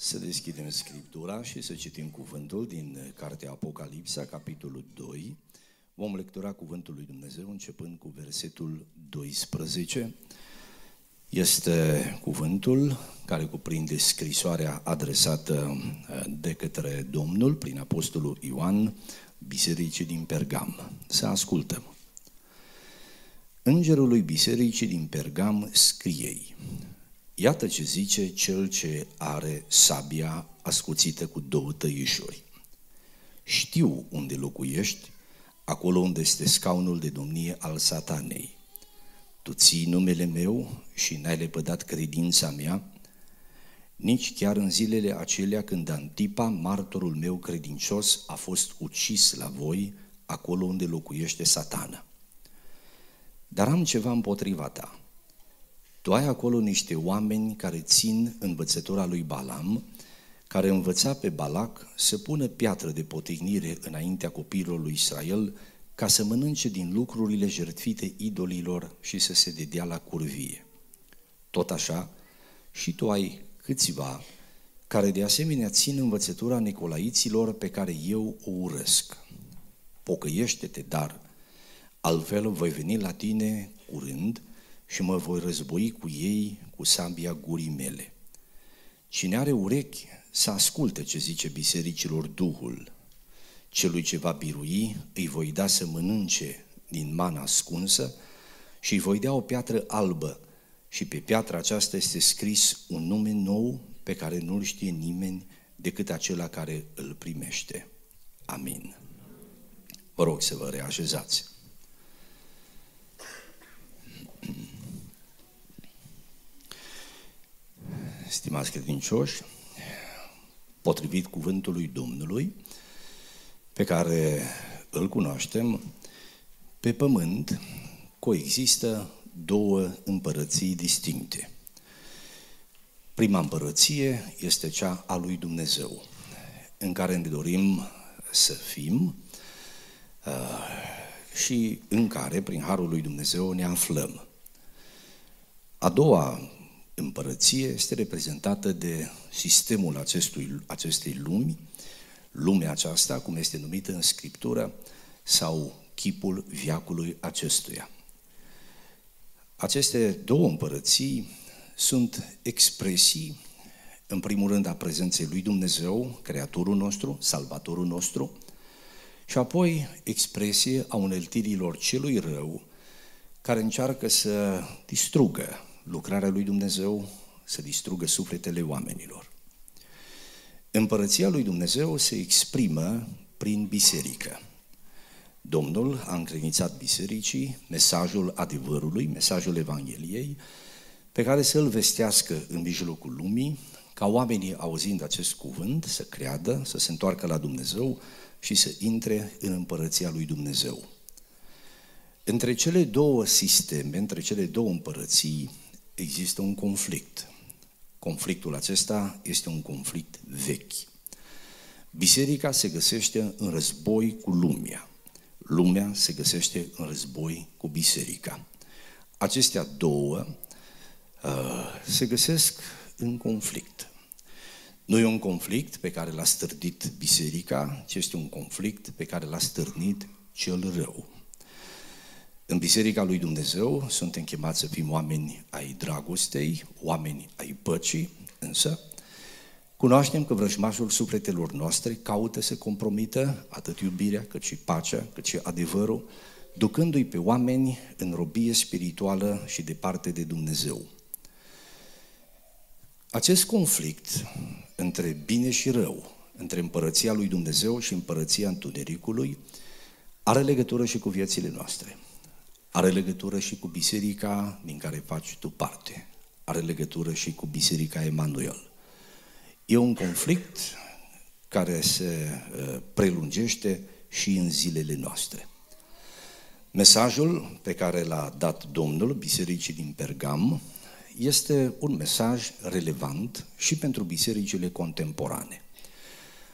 Să deschidem Scriptura și să citim cuvântul din Cartea Apocalipsa, capitolul 2. Vom lectura cuvântul lui Dumnezeu începând cu versetul 12. Este cuvântul care cuprinde scrisoarea adresată uh, de către Domnul prin Apostolul Ioan Bisericii din Pergam. Să ascultăm. Îngerul lui Bisericii din Pergam scriei, Iată ce zice cel ce are sabia ascuțită cu două tăișuri. Știu unde locuiești, acolo unde este scaunul de domnie al satanei. Tu ții numele meu și n-ai lepădat credința mea, nici chiar în zilele acelea când Antipa, martorul meu credincios, a fost ucis la voi, acolo unde locuiește satana. Dar am ceva împotriva ta. Tu ai acolo niște oameni care țin învățătura lui Balam, care învăța pe Balac să pună piatră de potignire înaintea copiilor lui Israel ca să mănânce din lucrurile jertfite idolilor și să se dedea la curvie. Tot așa, și tu ai câțiva care de asemenea țin învățătura nicolaiților pe care eu o urăsc. Pocăiește-te, dar altfel voi veni la tine curând și mă voi război cu ei cu sabia gurii mele. Cine are urechi să asculte ce zice bisericilor Duhul. Celui ce va birui îi voi da să mănânce din mana ascunsă și îi voi da o piatră albă și pe piatra aceasta este scris un nume nou pe care nu-l știe nimeni decât acela care îl primește. Amin. Vă rog să vă reașezați. Stimați credincioși, potrivit cuvântului Domnului, pe care îl cunoaștem, pe pământ coexistă două împărății distincte. Prima împărăție este cea a lui Dumnezeu, în care ne dorim să fim uh, și în care, prin Harul lui Dumnezeu, ne aflăm. A doua împărăție este reprezentată de sistemul acestui, acestei lumi, lumea aceasta, cum este numită în Scriptură, sau chipul viacului acestuia. Aceste două împărății sunt expresii, în primul rând, a prezenței lui Dumnezeu, Creatorul nostru, Salvatorul nostru, și apoi expresie a uneltirilor celui rău, care încearcă să distrugă lucrarea lui Dumnezeu să distrugă sufletele oamenilor. Împărăția lui Dumnezeu se exprimă prin biserică. Domnul a încredințat bisericii mesajul adevărului, mesajul Evangheliei, pe care să-l vestească în mijlocul lumii, ca oamenii auzind acest cuvânt să creadă, să se întoarcă la Dumnezeu și să intre în împărăția lui Dumnezeu. Între cele două sisteme, între cele două împărății, există un conflict. Conflictul acesta este un conflict vechi. Biserica se găsește în război cu lumea. Lumea se găsește în război cu biserica. Acestea două uh, se găsesc în conflict. Nu e un conflict pe care l-a stârdit biserica, ci este un conflict pe care l-a stârnit cel rău. În Biserica lui Dumnezeu suntem chemați să fim oameni ai dragostei, oameni ai păcii, însă cunoaștem că vrăjmașul sufletelor noastre caută să compromită atât iubirea, cât și pacea, cât și adevărul, ducându-i pe oameni în robie spirituală și departe de Dumnezeu. Acest conflict între bine și rău, între împărăția lui Dumnezeu și împărăția întunericului, are legătură și cu viețile noastre are legătură și cu biserica din care faci tu parte. Are legătură și cu biserica Emanuel. E un conflict care se uh, prelungește și în zilele noastre. Mesajul pe care l-a dat Domnul Bisericii din Pergam este un mesaj relevant și pentru bisericile contemporane.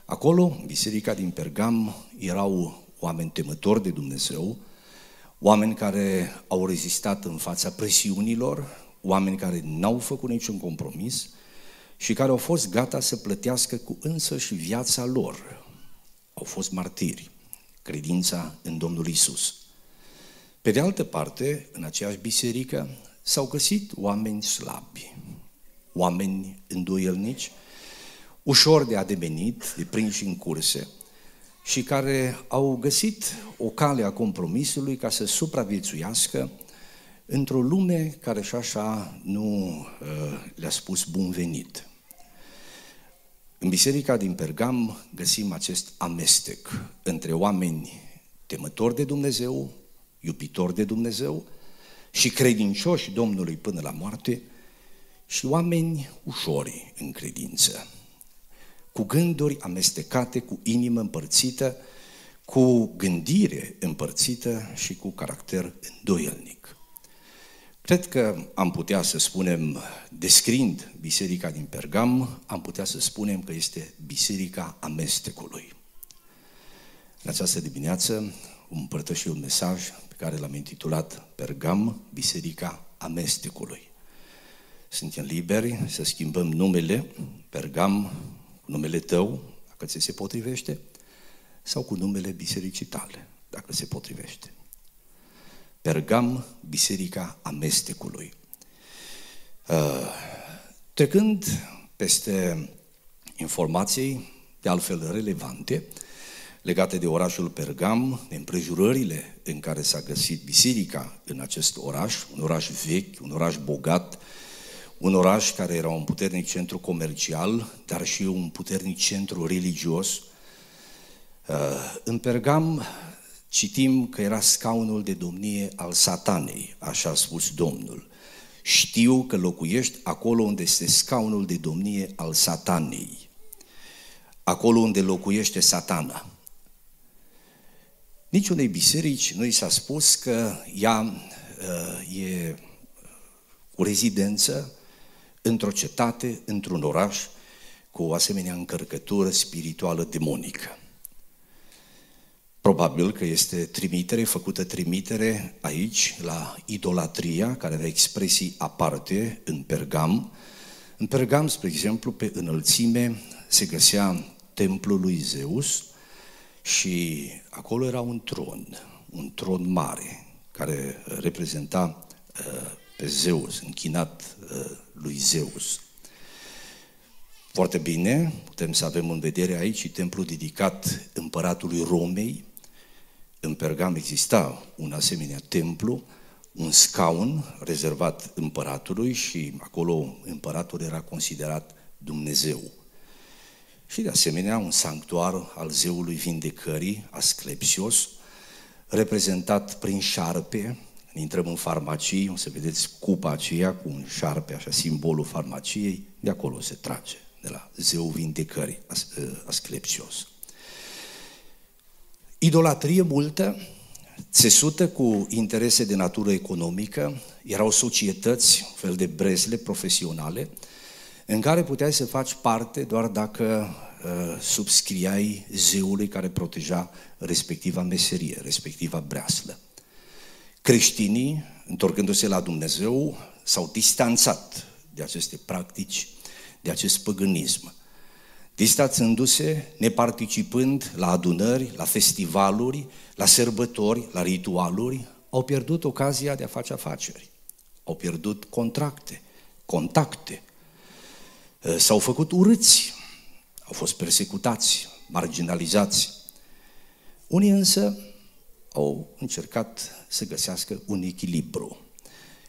Acolo, biserica din Pergam, erau oameni temători de Dumnezeu, oameni care au rezistat în fața presiunilor, oameni care n-au făcut niciun compromis și care au fost gata să plătească cu însă și viața lor. Au fost martiri, credința în Domnul Isus. Pe de altă parte, în aceeași biserică, s-au găsit oameni slabi, oameni îndoielnici, ușor de ademenit, de prinși în curse, și care au găsit o cale a compromisului ca să supraviețuiască într-o lume care și așa nu uh, le-a spus bun venit. În biserica din Pergam găsim acest amestec între oameni temători de Dumnezeu, iubitori de Dumnezeu și credincioși Domnului până la moarte și oameni ușori în credință, cu gânduri amestecate, cu inimă împărțită, cu gândire împărțită și cu caracter îndoielnic. Cred că am putea să spunem, descrind biserica din Pergam, am putea să spunem că este biserica amestecului. În această dimineață împărtăși un mesaj pe care l-am intitulat Pergam, biserica amestecului. Suntem liberi să schimbăm numele, Pergam, cu numele tău, dacă ți se potrivește, sau cu numele bisericii tale, dacă se potrivește. Pergam, Biserica Amestecului. Uh, trecând peste informații, de altfel relevante, legate de orașul Pergam, de împrejurările în care s-a găsit biserica în acest oraș, un oraș vechi, un oraș bogat, un oraș care era un puternic centru comercial, dar și un puternic centru religios. Uh, în Pergam citim că era scaunul de domnie al satanei, așa a spus Domnul. Știu că locuiești acolo unde este scaunul de domnie al satanei, acolo unde locuiește satana. Niciunei biserici nu i s-a spus că ea uh, e cu rezidență într-o cetate, într-un oraș, cu o asemenea încărcătură spirituală demonică. Probabil că este trimitere, făcută trimitere aici la idolatria, care avea expresii aparte în Pergam. În Pergam, spre exemplu, pe înălțime se găsea templul lui Zeus și acolo era un tron, un tron mare, care reprezenta uh, pe Zeus, închinat uh, lui Zeus. Foarte bine, putem să avem în vedere aici templul dedicat împăratului Romei, în Pergam exista un asemenea templu, un scaun rezervat împăratului și acolo împăratul era considerat Dumnezeu. Și de asemenea un sanctuar al zeului vindecării, Asclepsios, reprezentat prin șarpe, intrăm în farmacii, o să vedeți cupa aceea cu un șarpe, așa, simbolul farmaciei, de acolo se trage, de la zeul vindecării, Asclepsios. Idolatrie multă, țesută cu interese de natură economică, erau societăți, un fel de brezle profesionale, în care puteai să faci parte doar dacă uh, subscriai zeului care proteja respectiva meserie, respectiva breaslă. Creștinii, întorcându-se la Dumnezeu, s-au distanțat de aceste practici, de acest păgânism. Distanțându-se, neparticipând la adunări, la festivaluri, la sărbători, la ritualuri, au pierdut ocazia de a face afaceri, au pierdut contracte, contacte, ă, s-au făcut urâți, au fost persecutați, marginalizați. Unii însă au încercat să găsească un echilibru,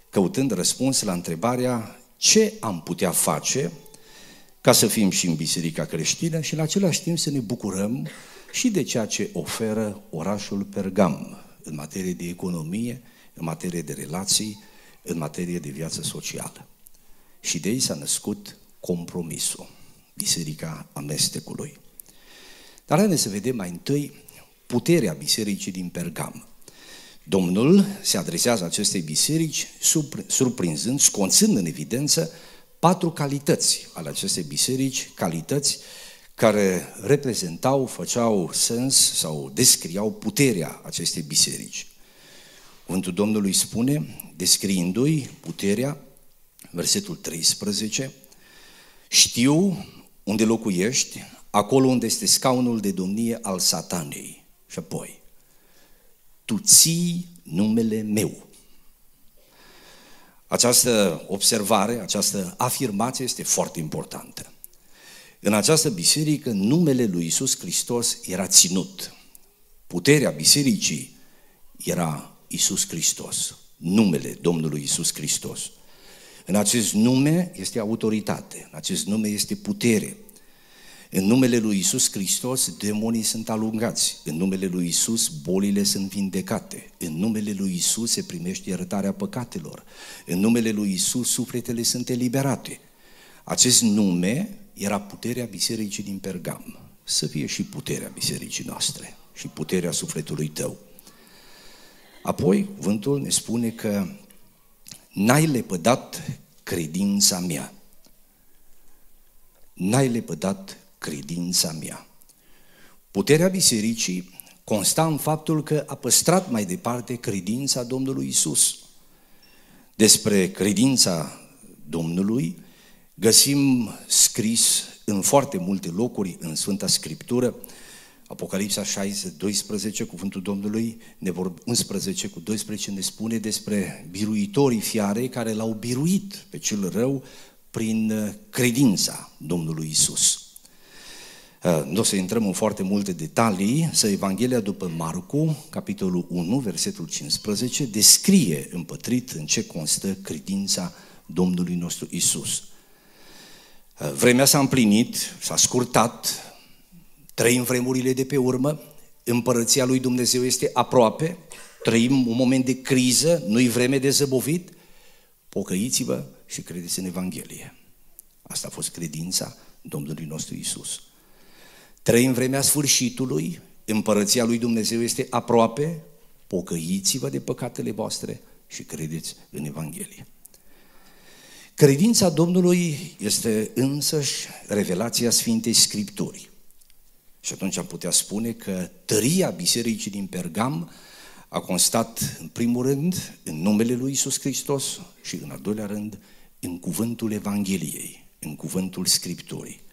căutând răspuns la întrebarea ce am putea face ca să fim și în biserica creștină și în același timp să ne bucurăm și de ceea ce oferă orașul Pergam în materie de economie, în materie de relații, în materie de viață socială. Și de aici s-a născut compromisul, biserica amestecului. Dar haideți să vedem mai întâi puterea bisericii din Pergam. Domnul se adresează acestei biserici surprinzând, sconțând în evidență patru calități ale acestei biserici, calități care reprezentau, făceau sens sau descriau puterea acestei biserici. Cuvântul Domnului spune, descriindu-i puterea, versetul 13, Știu unde locuiești, acolo unde este scaunul de domnie al satanei. Și apoi, tu ții numele meu. Această observare, această afirmație este foarte importantă. În această biserică, numele lui Isus Hristos era ținut. Puterea bisericii era Isus Hristos, numele Domnului Isus Hristos. În acest nume este autoritate, în acest nume este putere. În numele lui Isus Hristos, demonii sunt alungați. În numele lui Isus, bolile sunt vindecate. În numele lui Isus se primește iertarea păcatelor. În numele lui Isus, sufletele sunt eliberate. Acest nume era puterea bisericii din Pergam. Să fie și puterea bisericii noastre și puterea sufletului tău. Apoi, vântul ne spune că n-ai lepădat credința mea. N-ai lepădat credința mea. Puterea bisericii consta în faptul că a păstrat mai departe credința Domnului Isus. Despre credința Domnului găsim scris în foarte multe locuri în Sfânta Scriptură, Apocalipsa 6, 12, cuvântul Domnului, ne vor, 11 cu 12 ne spune despre biruitorii fiarei care l-au biruit pe cel rău prin credința Domnului Isus. Uh, nu o să intrăm în foarte multe detalii, să Evanghelia după Marcu, capitolul 1, versetul 15, descrie împătrit în ce constă credința Domnului nostru Isus. Uh, vremea s-a împlinit, s-a scurtat, trăim vremurile de pe urmă, împărăția lui Dumnezeu este aproape, trăim un moment de criză, nu-i vreme de zăbovit, pocăiți-vă și credeți în Evanghelie. Asta a fost credința Domnului nostru Isus. Trăim vremea sfârșitului, împărăția lui Dumnezeu este aproape, pocăiți-vă de păcatele voastre și credeți în Evanghelie. Credința Domnului este însăși revelația Sfintei Scripturii. Și atunci am putea spune că tăria bisericii din Pergam a constat în primul rând în numele lui Isus Hristos și în al doilea rând în cuvântul Evangheliei, în cuvântul Scripturii.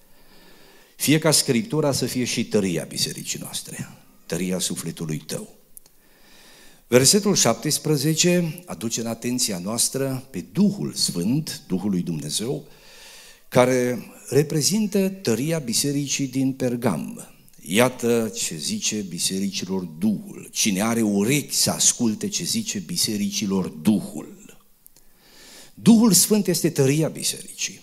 Fie ca Scriptura să fie și tăria bisericii noastre, tăria sufletului tău. Versetul 17 aduce în atenția noastră pe Duhul Sfânt, Duhul lui Dumnezeu, care reprezintă tăria bisericii din Pergam. Iată ce zice bisericilor Duhul. Cine are urechi să asculte ce zice bisericilor Duhul. Duhul Sfânt este tăria bisericii.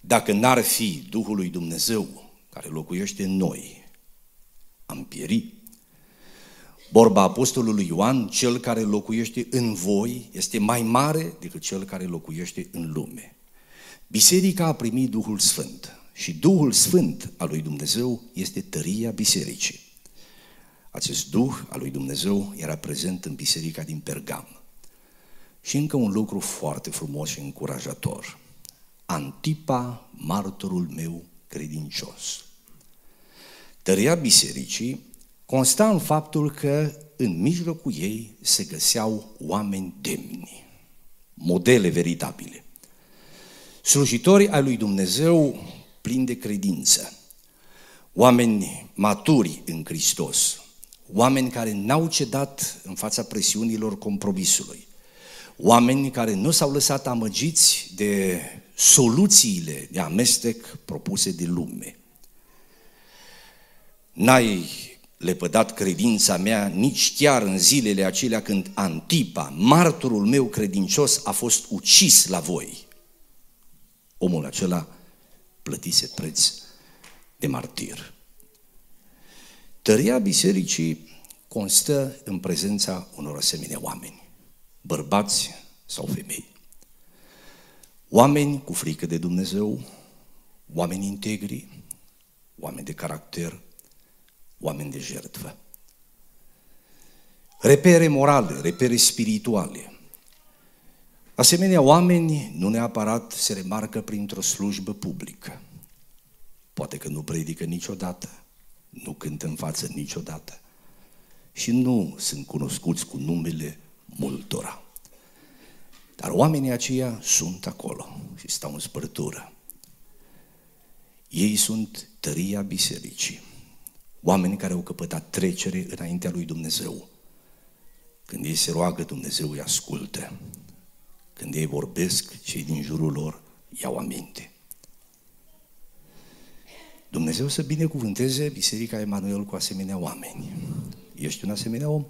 Dacă n-ar fi Duhul lui Dumnezeu care locuiește în noi, am pierit. Borba apostolului Ioan, cel care locuiește în voi, este mai mare decât cel care locuiește în lume. Biserica a primit Duhul Sfânt și Duhul Sfânt al lui Dumnezeu este tăria bisericii. Acest Duh al lui Dumnezeu era prezent în biserica din Pergam. Și încă un lucru foarte frumos și încurajator. Antipa, martorul meu credincios. Tăria bisericii consta în faptul că în mijlocul ei se găseau oameni demni, modele veritabile. Slujitori ai lui Dumnezeu plini de credință, oameni maturi în Hristos, oameni care n-au cedat în fața presiunilor compromisului, oameni care nu s-au lăsat amăgiți de soluțiile de amestec propuse de lume. N-ai lepădat credința mea nici chiar în zilele acelea când Antipa, martorul meu credincios, a fost ucis la voi. Omul acela plătise preț de martir. Tăria bisericii constă în prezența unor asemenea oameni, bărbați sau femei. Oameni cu frică de Dumnezeu, oameni integri, oameni de caracter, oameni de jertfă. Repere morale, repere spirituale. Asemenea, oameni nu neapărat se remarcă printr-o slujbă publică. Poate că nu predică niciodată, nu cântă în față niciodată și nu sunt cunoscuți cu numele multora. Dar oamenii aceia sunt acolo și stau în spărtură. Ei sunt tăria bisericii. Oameni care au căpătat trecere înaintea lui Dumnezeu. Când ei se roagă, Dumnezeu îi ascultă. Când ei vorbesc, cei din jurul lor iau aminte. Dumnezeu să binecuvânteze Biserica Emanuel cu asemenea oameni. Ești un asemenea om?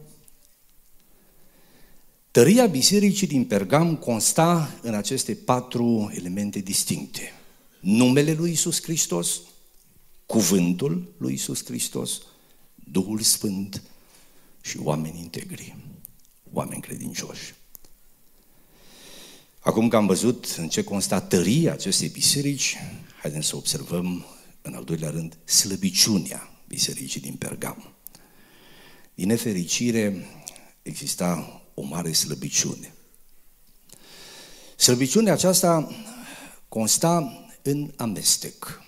Tăria bisericii din Pergam consta în aceste patru elemente distincte. Numele lui Isus Hristos, cuvântul lui Isus Hristos, Duhul Sfânt și oameni integri, oameni credincioși. Acum că am văzut în ce consta tăria acestei biserici, haideți să observăm în al doilea rând slăbiciunea bisericii din Pergam. Din nefericire exista o mare slăbiciune. Slăbiciunea aceasta consta în amestec.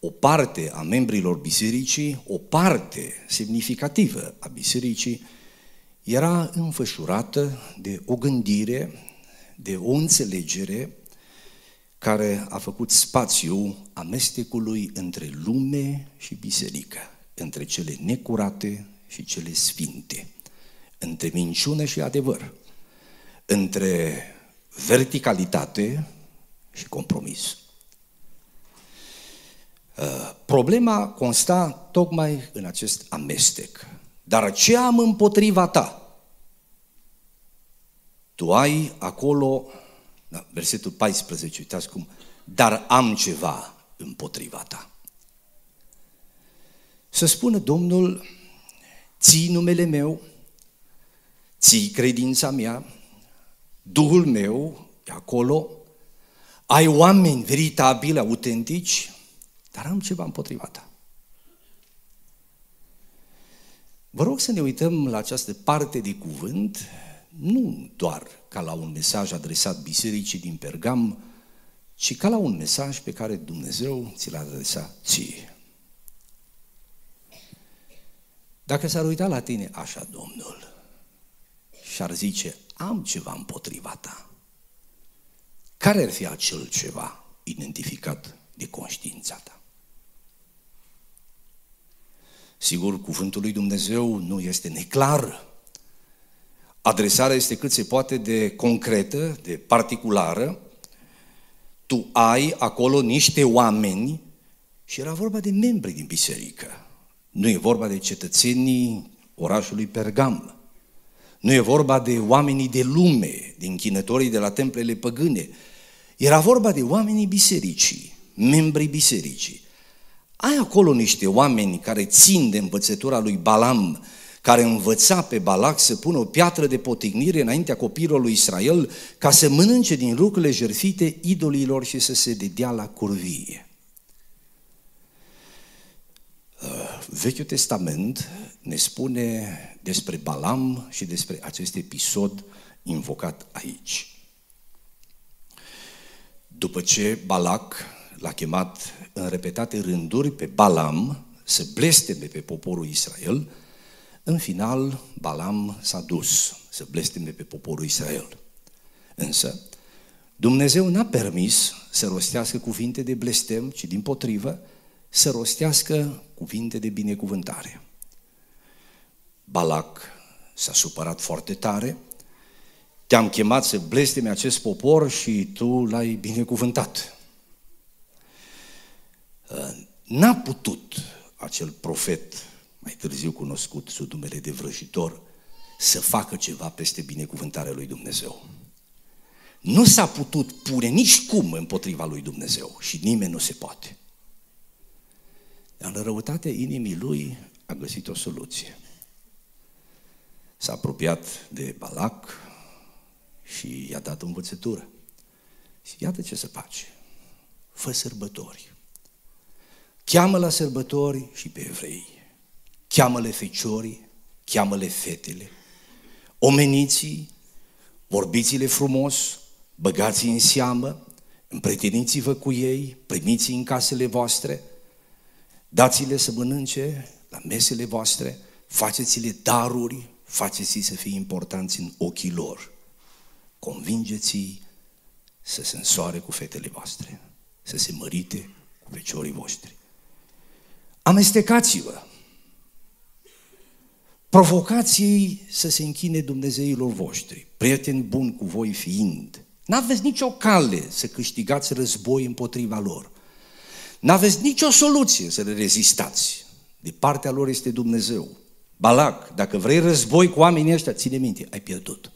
O parte a membrilor bisericii, o parte semnificativă a bisericii, era înfășurată de o gândire, de o înțelegere care a făcut spațiu amestecului între lume și biserică, între cele necurate și cele sfinte, între minciună și adevăr, între verticalitate și compromis. Uh, problema consta tocmai în acest amestec. Dar ce am împotriva ta? Tu ai acolo, da, versetul 14, uitați cum, dar am ceva împotriva ta. Să spună Domnul, ții numele meu, ții credința mea, Duhul meu e acolo, ai oameni veritabili, autentici, dar am ceva împotriva ta. Vă rog să ne uităm la această parte de cuvânt, nu doar ca la un mesaj adresat bisericii din Pergam, ci ca la un mesaj pe care Dumnezeu ți l-a adresat ție. Dacă s-ar uita la tine așa, Domnul, și ar zice, am ceva împotriva ta, care ar fi acel ceva identificat de conștiința ta? Sigur, cuvântul lui Dumnezeu nu este neclar. Adresarea este cât se poate de concretă, de particulară. Tu ai acolo niște oameni și era vorba de membri din biserică. Nu e vorba de cetățenii orașului Pergam. Nu e vorba de oamenii de lume, din chinătorii de la templele păgâne. Era vorba de oamenii bisericii, membrii bisericii. Ai acolo niște oameni care țin de învățătura lui Balam, care învăța pe Balac să pună o piatră de potignire înaintea copiilor lui Israel ca să mănânce din lucrurile jertfite idolilor și să se dedea la curvie. Uh, Vechiul Testament ne spune despre Balam și despre acest episod invocat aici. După ce Balac l-a chemat în repetate rânduri pe Balam să blesteme pe poporul Israel, în final Balam s-a dus să blesteme pe poporul Israel. Însă, Dumnezeu n-a permis să rostească cuvinte de blestem, ci din potrivă să rostească cuvinte de binecuvântare. Balac s-a supărat foarte tare, te-am chemat să blesteme acest popor și tu l-ai binecuvântat. N-a putut acel profet, mai târziu cunoscut sub numele de vrăjitor, să facă ceva peste binecuvântarea lui Dumnezeu. Nu s-a putut pune nici cum împotriva lui Dumnezeu și nimeni nu se poate. Dar în răutatea inimii lui a găsit o soluție. S-a apropiat de Balac și i-a dat o învățătură. Și iată ce să face. Fă sărbători. Cheamă la sărbători și pe evrei. Cheamă-le feciorii, cheamă-le fetele. Omeniții, vorbiți-le frumos, băgați în seamă, împrieteniți-vă cu ei, primiți în casele voastre, dați-le să mănânce la mesele voastre, faceți-le daruri, faceți-i să fie importanți în ochii lor. Convingeți-i să se însoare cu fetele voastre, să se mărite feciorii voștri. Amestecați-vă. Provocați-i să se închine Dumnezeilor voștri, prieteni buni cu voi fiind. N-aveți nicio cale să câștigați război împotriva lor. N-aveți nicio soluție să le rezistați. De partea lor este Dumnezeu. Balac, dacă vrei război cu oamenii ăștia, ține minte, ai pierdut.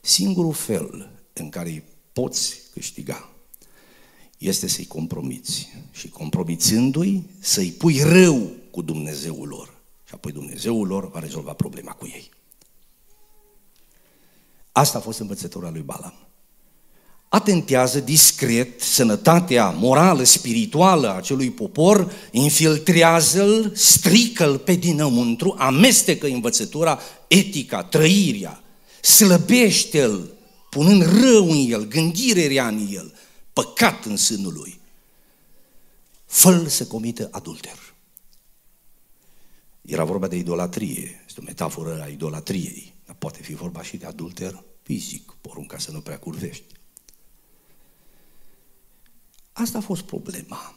Singurul fel în care îi poți câștiga este să-i compromiți. Și compromițându-i, să-i pui rău cu Dumnezeul lor. Și apoi Dumnezeul lor va rezolva problema cu ei. Asta a fost învățătura lui Balam. Atentează discret sănătatea morală, spirituală a acelui popor, infiltrează-l, strică-l pe dinăuntru, amestecă învățătura, etica, trăirea, slăbește-l, punând rău în el, gândire rea în el, păcat în sânul lui. fă să comită adulter. Era vorba de idolatrie, este o metaforă a idolatriei, dar poate fi vorba și de adulter fizic, porunca să nu prea curvești. Asta a fost problema.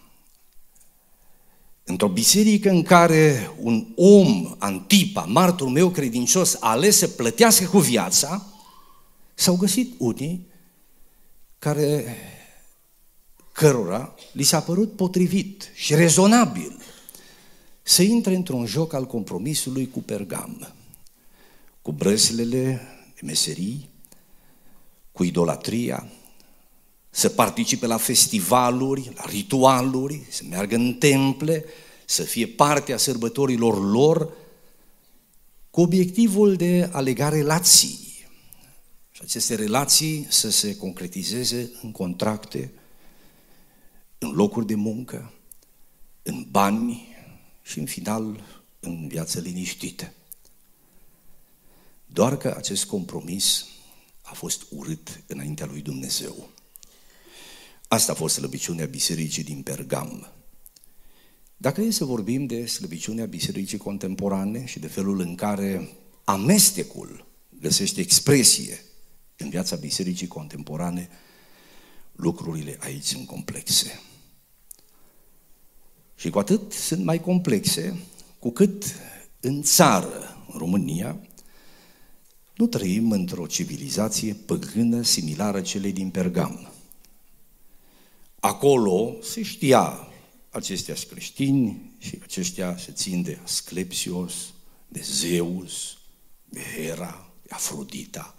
Într-o biserică în care un om, Antipa, martul meu credincios, a ales să plătească cu viața, s-au găsit unii care, cărora li s-a părut potrivit și rezonabil să intre într-un joc al compromisului cu Pergam, cu brăzlele de meserii, cu idolatria, să participe la festivaluri, la ritualuri, să meargă în temple, să fie parte a sărbătorilor lor, cu obiectivul de a lega relații. Și aceste relații să se concretizeze în contracte, în locuri de muncă, în bani și, în final, în viață liniștită. Doar că acest compromis a fost urât înaintea lui Dumnezeu. Asta a fost slăbiciunea bisericii din Pergam. Dacă e să vorbim de slăbiciunea bisericii contemporane și de felul în care amestecul găsește expresie în viața bisericii contemporane, lucrurile aici sunt complexe. Și cu atât sunt mai complexe, cu cât în țară, în România, nu trăim într-o civilizație păgână similară celei din Pergam. Acolo se știa, acestea sunt creștini și aceștia se țin de Asclepsios, de Zeus, de Hera, de Afrodita.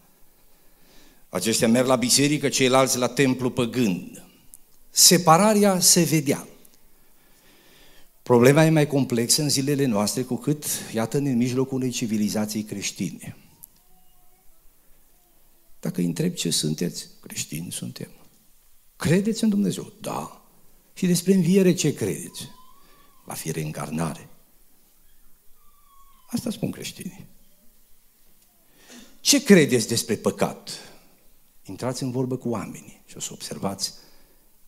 Aceștia merg la biserică, ceilalți la templu păgând. Separarea se vedea. Problema e mai complexă în zilele noastre cu cât, iată, în mijlocul unei civilizații creștine. Dacă îi întreb ce sunteți, creștini suntem. Credeți în Dumnezeu? Da. Și despre înviere ce credeți? Va fi reîncarnare. Asta spun creștinii. Ce credeți despre păcat? Intrați în vorbă cu oamenii și o să observați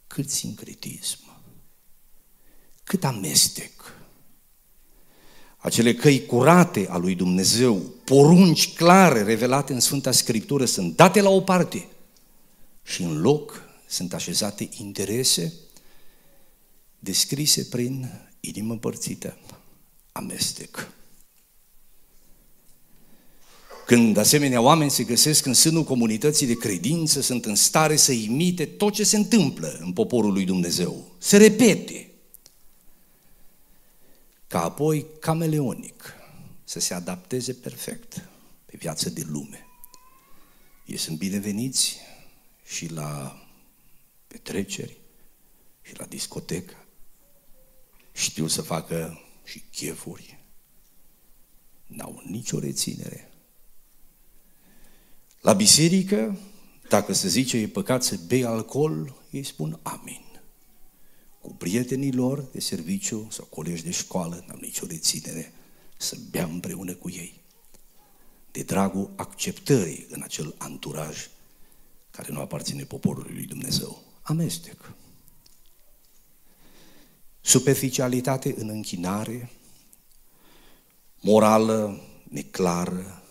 cât sincretism, cât amestec. Acele căi curate a lui Dumnezeu, porunci clare revelate în Sfânta Scriptură sunt date la o parte și în loc sunt așezate interese descrise prin inimă împărțită, amestec. Când asemenea oameni se găsesc în sânul comunității de credință, sunt în stare să imite tot ce se întâmplă în poporul lui Dumnezeu, să repete, ca apoi cameleonic să se adapteze perfect pe viață de lume. Ei sunt bineveniți și la petreceri și la discotecă. Știu să facă și chefuri. N-au nicio reținere. La biserică, dacă se zice e păcat să bei alcool, ei spun amin. Cu prietenii lor de serviciu sau colegi de școală, n-am nicio reținere, să bea împreună cu ei. De dragul acceptării în acel anturaj care nu aparține poporului lui Dumnezeu amestec. Superficialitate în închinare, morală neclară,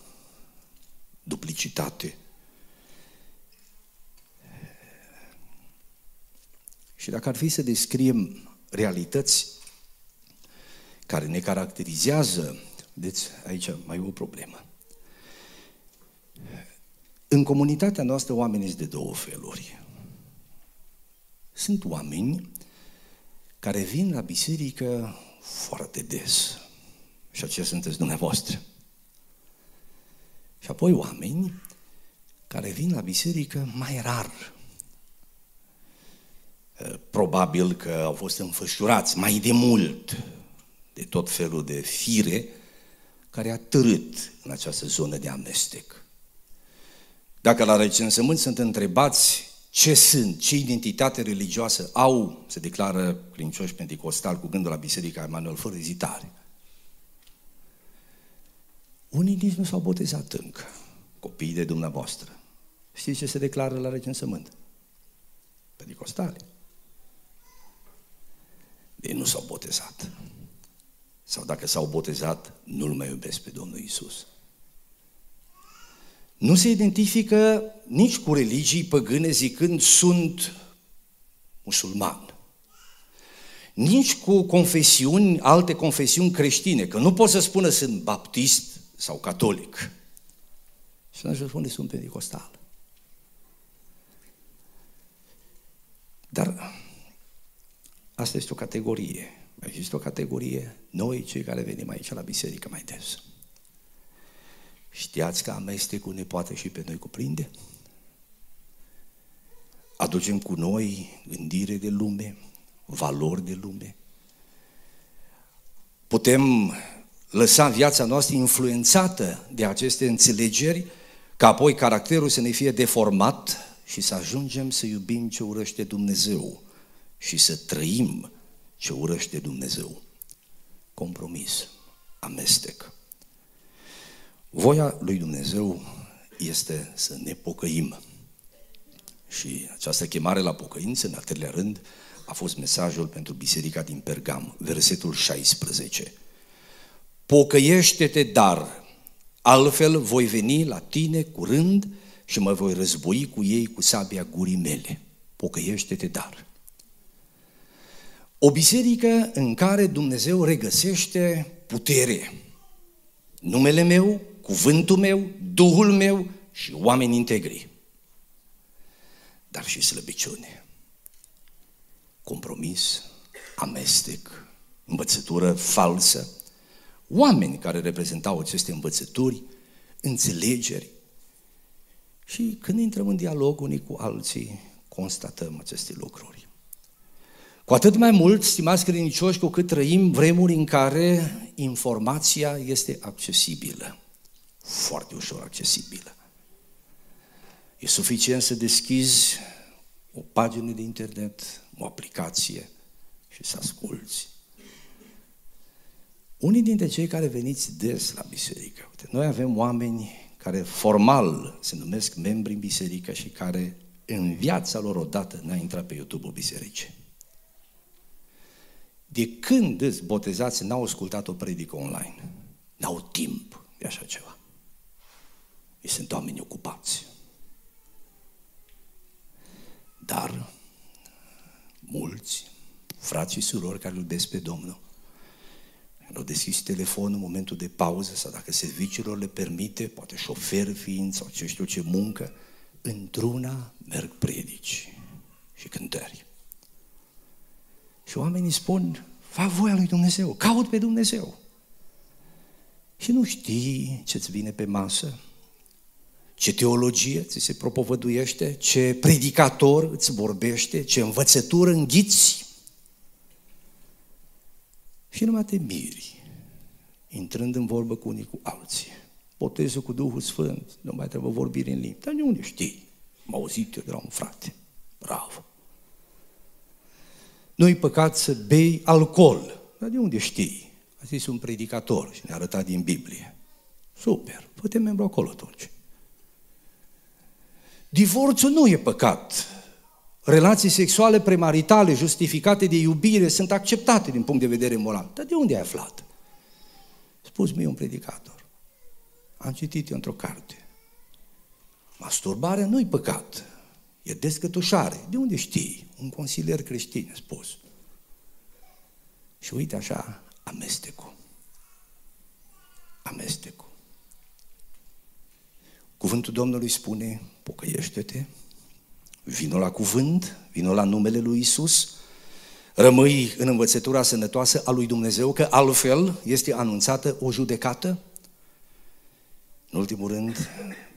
duplicitate. Și Și dacă ar fi să descriem realități care ne caracterizează, deci aici mai e o problemă. În comunitatea noastră oamenii sunt de două feluri. Sunt oameni care vin la biserică foarte des. Și aceia sunteți dumneavoastră. Și apoi oameni care vin la biserică mai rar. Probabil că au fost înfășurați mai de mult de tot felul de fire care a târât în această zonă de amestec. Dacă la recensământ sunt întrebați ce sunt, ce identitate religioasă au, se declară credincioși pentecostal cu gândul la Biserica Emanuel, fără ezitare. Unii nici nu s-au botezat încă, copiii de dumneavoastră. Știți ce se declară la recensământ? Pentecostale. Ei nu s-au botezat. Sau dacă s-au botezat, nu-L mai iubesc pe Domnul Isus. Nu se identifică nici cu religii păgâne zicând sunt musulman. Nici cu confesiuni, alte confesiuni creștine, că nu pot să spună sunt baptist sau catolic. Și nu spune sunt pentecostal. Dar asta este o categorie. Mai există o categorie, noi cei care venim aici la biserică mai des. Știați că amestecul ne poate și pe noi cuprinde? Aducem cu noi gândire de lume, valori de lume. Putem lăsa viața noastră influențată de aceste înțelegeri, ca apoi caracterul să ne fie deformat și să ajungem să iubim ce urăște Dumnezeu și să trăim ce urăște Dumnezeu. Compromis, amestec. Voia lui Dumnezeu este să ne pocăim. Și această chemare la pocăință, în al treilea rând, a fost mesajul pentru biserica din Pergam, versetul 16. Pocăiește-te, dar, altfel voi veni la tine curând și mă voi război cu ei cu sabia gurii mele. Pocăiește-te, dar. O biserică în care Dumnezeu regăsește putere. Numele meu, cuvântul meu, Duhul meu și oameni integri. Dar și slăbiciune. Compromis, amestec, învățătură falsă, oameni care reprezentau aceste învățături, înțelegeri. Și când intrăm în dialog unii cu alții, constatăm aceste lucruri. Cu atât mai mult, stimați credincioși, cu cât trăim vremuri în care informația este accesibilă foarte ușor accesibilă. E suficient să deschizi o pagină de internet, o aplicație și să asculți. Unii dintre cei care veniți des la biserică, uite, noi avem oameni care formal se numesc membri în biserică și care în viața lor odată n-a intrat pe YouTube-ul bisericii. De când îți botezați n-au ascultat o predică online? N-au timp de așa ceva. Ei sunt oameni ocupați. Dar mulți frați și surori care îl iubesc pe Domnul, au deschis telefonul în momentul de pauză sau dacă serviciilor le permite, poate șofer fiind sau ce știu ce muncă, într-una merg predici și cântări. Și oamenii spun, fac voia lui Dumnezeu, caut pe Dumnezeu. Și nu știi ce-ți vine pe masă, ce teologie ți se propovăduiește, ce predicator îți vorbește, ce învățătură înghiți. Și numai te miri, intrând în vorbă cu unii cu alții. Botezul cu Duhul Sfânt, nu mai trebuie vorbire în limbi. Dar de unde știi? M-a auzit eu de la un frate. Bravo! Nu-i păcat să bei alcool. Dar de unde știi? A zis un predicator și ne-a arătat din Biblie. Super, putem membru acolo atunci. Divorțul nu e păcat. Relații sexuale premaritale justificate de iubire sunt acceptate din punct de vedere moral. Dar de unde ai aflat? Spus mie un predicator. Am citit într-o carte. Masturbarea nu e păcat. E descătușare. De unde știi? Un consilier creștin a spus. Și uite așa, amestecul. Amestecul. Cuvântul Domnului spune, pocăiește-te, vino la cuvânt, vino la numele lui Isus, rămâi în învățătura sănătoasă a lui Dumnezeu, că altfel este anunțată o judecată. În ultimul rând,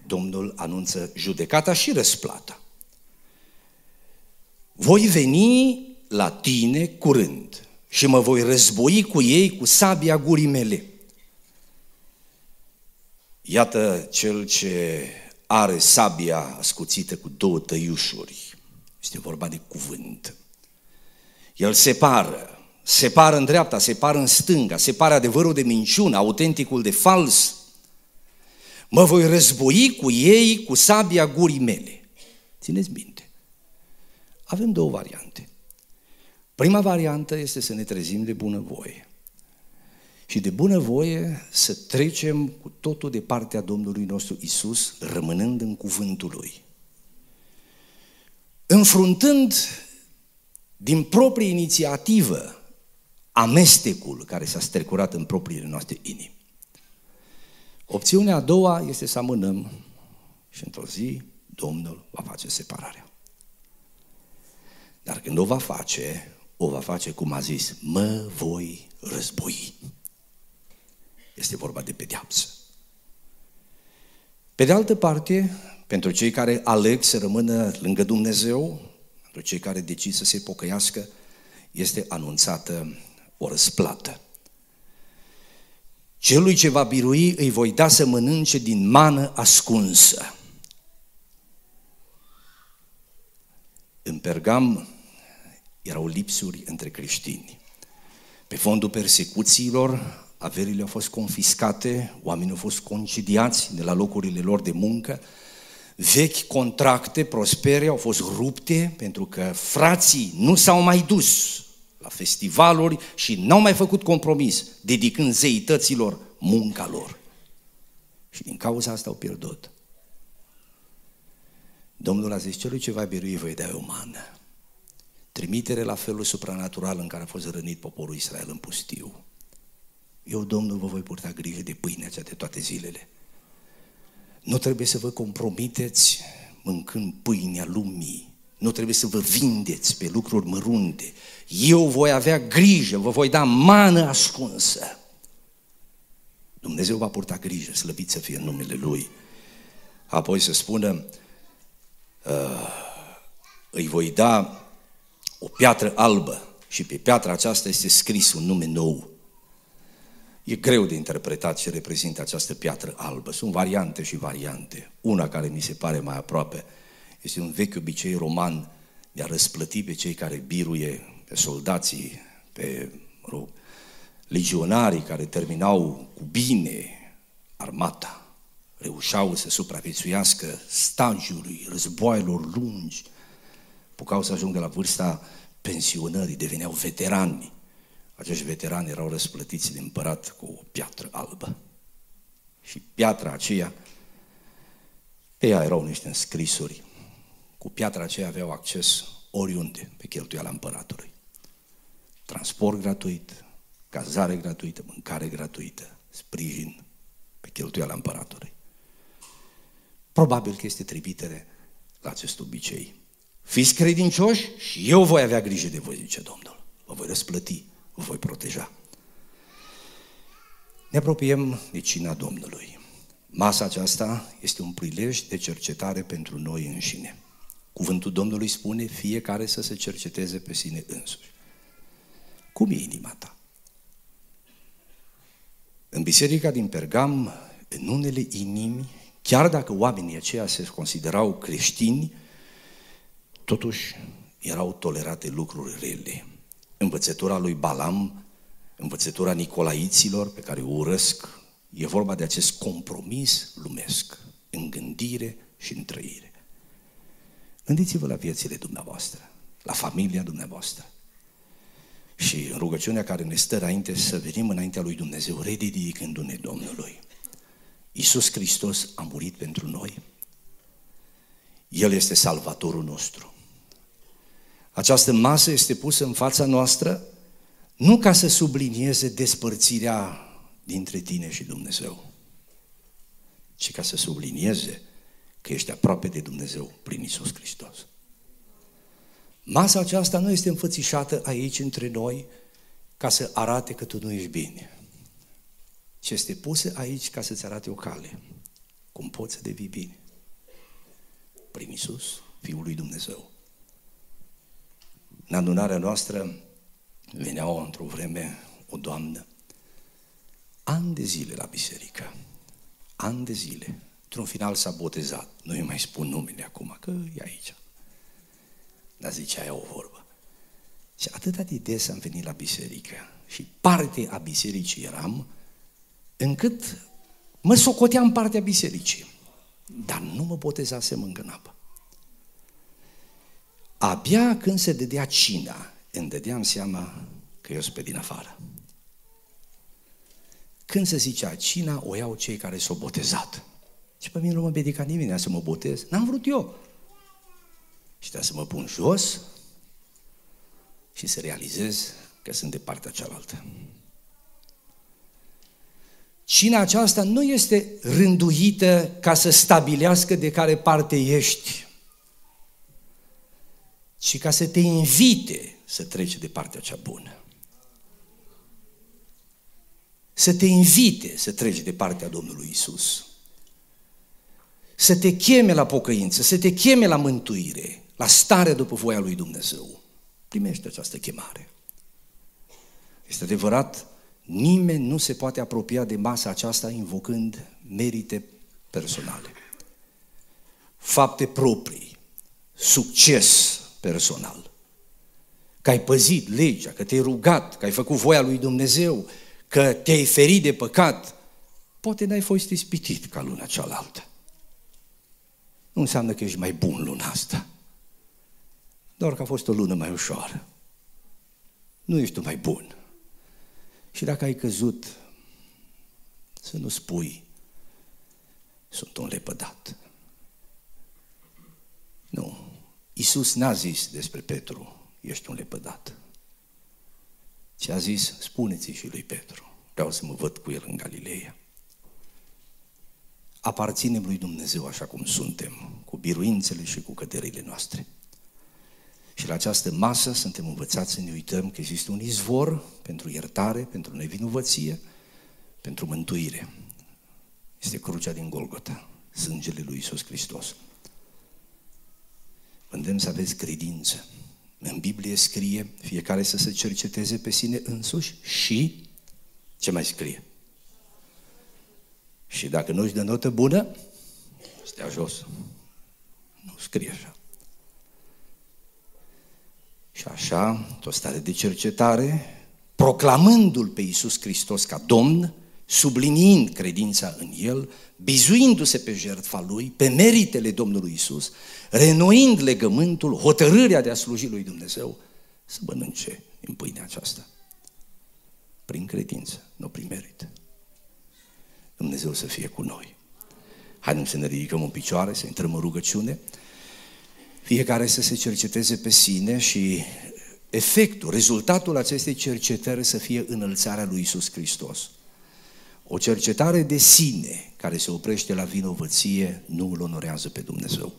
Domnul anunță judecata și răsplata. Voi veni la tine curând și mă voi război cu ei cu sabia gurii mele. Iată cel ce are sabia ascuțită cu două tăiușuri. Este vorba de cuvânt. El separă, separă în dreapta, separă în stânga, separă adevărul de minciună, autenticul de fals. Mă voi război cu ei cu sabia gurii mele. Țineți minte. Avem două variante. Prima variantă este să ne trezim de bunăvoie și de bunăvoie să trecem cu totul de partea Domnului nostru Isus, rămânând în cuvântul Lui. Înfruntând din proprie inițiativă amestecul care s-a strecurat în propriile noastre inimi. Opțiunea a doua este să amânăm și într-o zi Domnul va face separarea. Dar când o va face, o va face cum a zis, mă voi război. Este vorba de pedeapsă. Pe de altă parte, pentru cei care aleg să rămână lângă Dumnezeu, pentru cei care decid să se pocăiască, este anunțată o răsplată. Celui ce va birui îi voi da să mănânce din mană ascunsă. În Pergam erau lipsuri între creștini. Pe fondul persecuțiilor, averile au fost confiscate, oamenii au fost concediați de la locurile lor de muncă, vechi contracte prospere au fost rupte pentru că frații nu s-au mai dus la festivaluri și n-au mai făcut compromis, dedicând zeităților munca lor. Și din cauza asta au pierdut. Domnul a zis, celui ce va birui voi da o mană. Trimitere la felul supranatural în care a fost rănit poporul Israel în pustiu. Eu, Domnul, vă voi purta grijă de pâinea cea de toate zilele. Nu trebuie să vă compromiteți mâncând pâinea lumii. Nu trebuie să vă vindeți pe lucruri mărunte. Eu voi avea grijă, vă voi da mană ascunsă. Dumnezeu va purta grijă, slăvit să fie în numele Lui. Apoi să spună, uh, îi voi da o piatră albă și pe piatra aceasta este scris un nume nou. E greu de interpretat ce reprezintă această piatră albă. Sunt variante și variante. Una care mi se pare mai aproape este un vechi obicei roman de a răsplăti pe cei care biruie, pe soldații, pe rog, legionarii care terminau cu bine armata, reușeau să supraviețuiască stagiului, războaielor lungi, pucau să ajungă la vârsta pensionării, deveneau veterani. Acești veterani erau răsplătiți de împărat cu o piatră albă. Și piatra aceea, pe ea erau niște înscrisuri. Cu piatra aceea aveau acces oriunde pe cheltuiala împăratului. Transport gratuit, cazare gratuită, mâncare gratuită, sprijin pe cheltuiala împăratului. Probabil că este trimitere la acest obicei. Fiți credincioși și eu voi avea grijă de voi, zice Domnul. Vă voi răsplăti vă voi proteja. Ne apropiem de cina Domnului. Masa aceasta este un prilej de cercetare pentru noi înșine. Cuvântul Domnului spune fiecare să se cerceteze pe sine însuși. Cum e inima ta? În biserica din Pergam, în unele inimi, chiar dacă oamenii aceia se considerau creștini, totuși erau tolerate lucruri rele învățătura lui Balam, învățătura Nicolaiților, pe care o urăsc, e vorba de acest compromis lumesc, în gândire și în trăire. Gândiți-vă la viețile dumneavoastră, la familia dumneavoastră. Și în rugăciunea care ne stă înainte să venim înaintea lui Dumnezeu, rededicându-ne Domnului. Iisus Hristos a murit pentru noi. El este salvatorul nostru. Această masă este pusă în fața noastră nu ca să sublinieze despărțirea dintre tine și Dumnezeu, ci ca să sublinieze că ești aproape de Dumnezeu prin Isus Hristos. Masa aceasta nu este înfățișată aici între noi ca să arate că tu nu ești bine, ci este pusă aici ca să-ți arate o cale, cum poți să devii bine. Prin Isus, Fiul lui Dumnezeu. În adunarea noastră venea o, într-o vreme o doamnă, ani de zile la biserică, ani de zile, într-un final s-a botezat, nu îi mai spun numele acum, că e aici. Dar zicea ea o vorbă. Și atâta de des am venit la biserică și parte a bisericii eram, încât mă socoteam partea bisericii, dar nu mă botezasem încă în apă. Abia când se dădea cina, îmi dădeam seama că eu sunt pe din afară. Când se zicea cina, o iau cei care s-au botezat. Și pe mine nu mă medica nimeni să mă botez. N-am vrut eu. Și trebuie să mă pun jos și să realizez că sunt de partea cealaltă. Cina aceasta nu este rânduită ca să stabilească de care parte ești, ci ca să te invite să treci de partea cea bună. Să te invite să treci de partea Domnului Isus. Să te cheme la pocăință, să te cheme la mântuire, la stare după voia lui Dumnezeu. Primește această chemare. Este adevărat, nimeni nu se poate apropia de masa aceasta invocând merite personale, fapte proprii, succes personal. Că ai păzit legea, că te-ai rugat, că ai făcut voia lui Dumnezeu, că te-ai ferit de păcat, poate n-ai fost ispitit ca luna cealaltă. Nu înseamnă că ești mai bun luna asta, doar că a fost o lună mai ușoară. Nu ești tu mai bun. Și dacă ai căzut, să nu spui, sunt un lepădat. Nu. Iisus n-a zis despre Petru, ești un lepădat. Și a zis, spuneți și lui Petru, vreau să mă văd cu el în Galileea. Aparținem lui Dumnezeu așa cum suntem, cu biruințele și cu căderile noastre. Și la această masă suntem învățați să ne uităm că există un izvor pentru iertare, pentru nevinovăție, pentru mântuire. Este crucea din Golgota, sângele lui Isus Hristos. Vă să aveți credință. În Biblie scrie fiecare să se cerceteze pe sine însuși și ce mai scrie? Și dacă nu își dă notă bună, stea jos. Nu scrie așa. Și așa, o stare de cercetare, proclamându-L pe Iisus Hristos ca Domn, subliniind credința în El, bizuindu-se pe jertfa Lui, pe meritele Domnului Isus, renoind legământul, hotărârea de a sluji Lui Dumnezeu, să mănânce în pâinea aceasta. Prin credință, nu prin merit. Dumnezeu să fie cu noi. Haideți să ne ridicăm în picioare, să intrăm în rugăciune, fiecare să se cerceteze pe sine și efectul, rezultatul acestei cercetări să fie înălțarea lui Isus Hristos. O cercetare de sine care se oprește la vinovăție nu îl onorează pe Dumnezeu.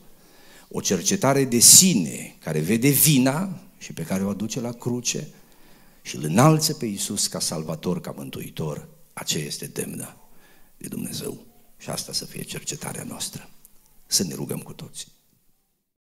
O cercetare de sine care vede vina și pe care o aduce la cruce și îl înalță pe Iisus ca salvator, ca mântuitor, aceea este demnă de Dumnezeu. Și asta să fie cercetarea noastră. Să ne rugăm cu toții.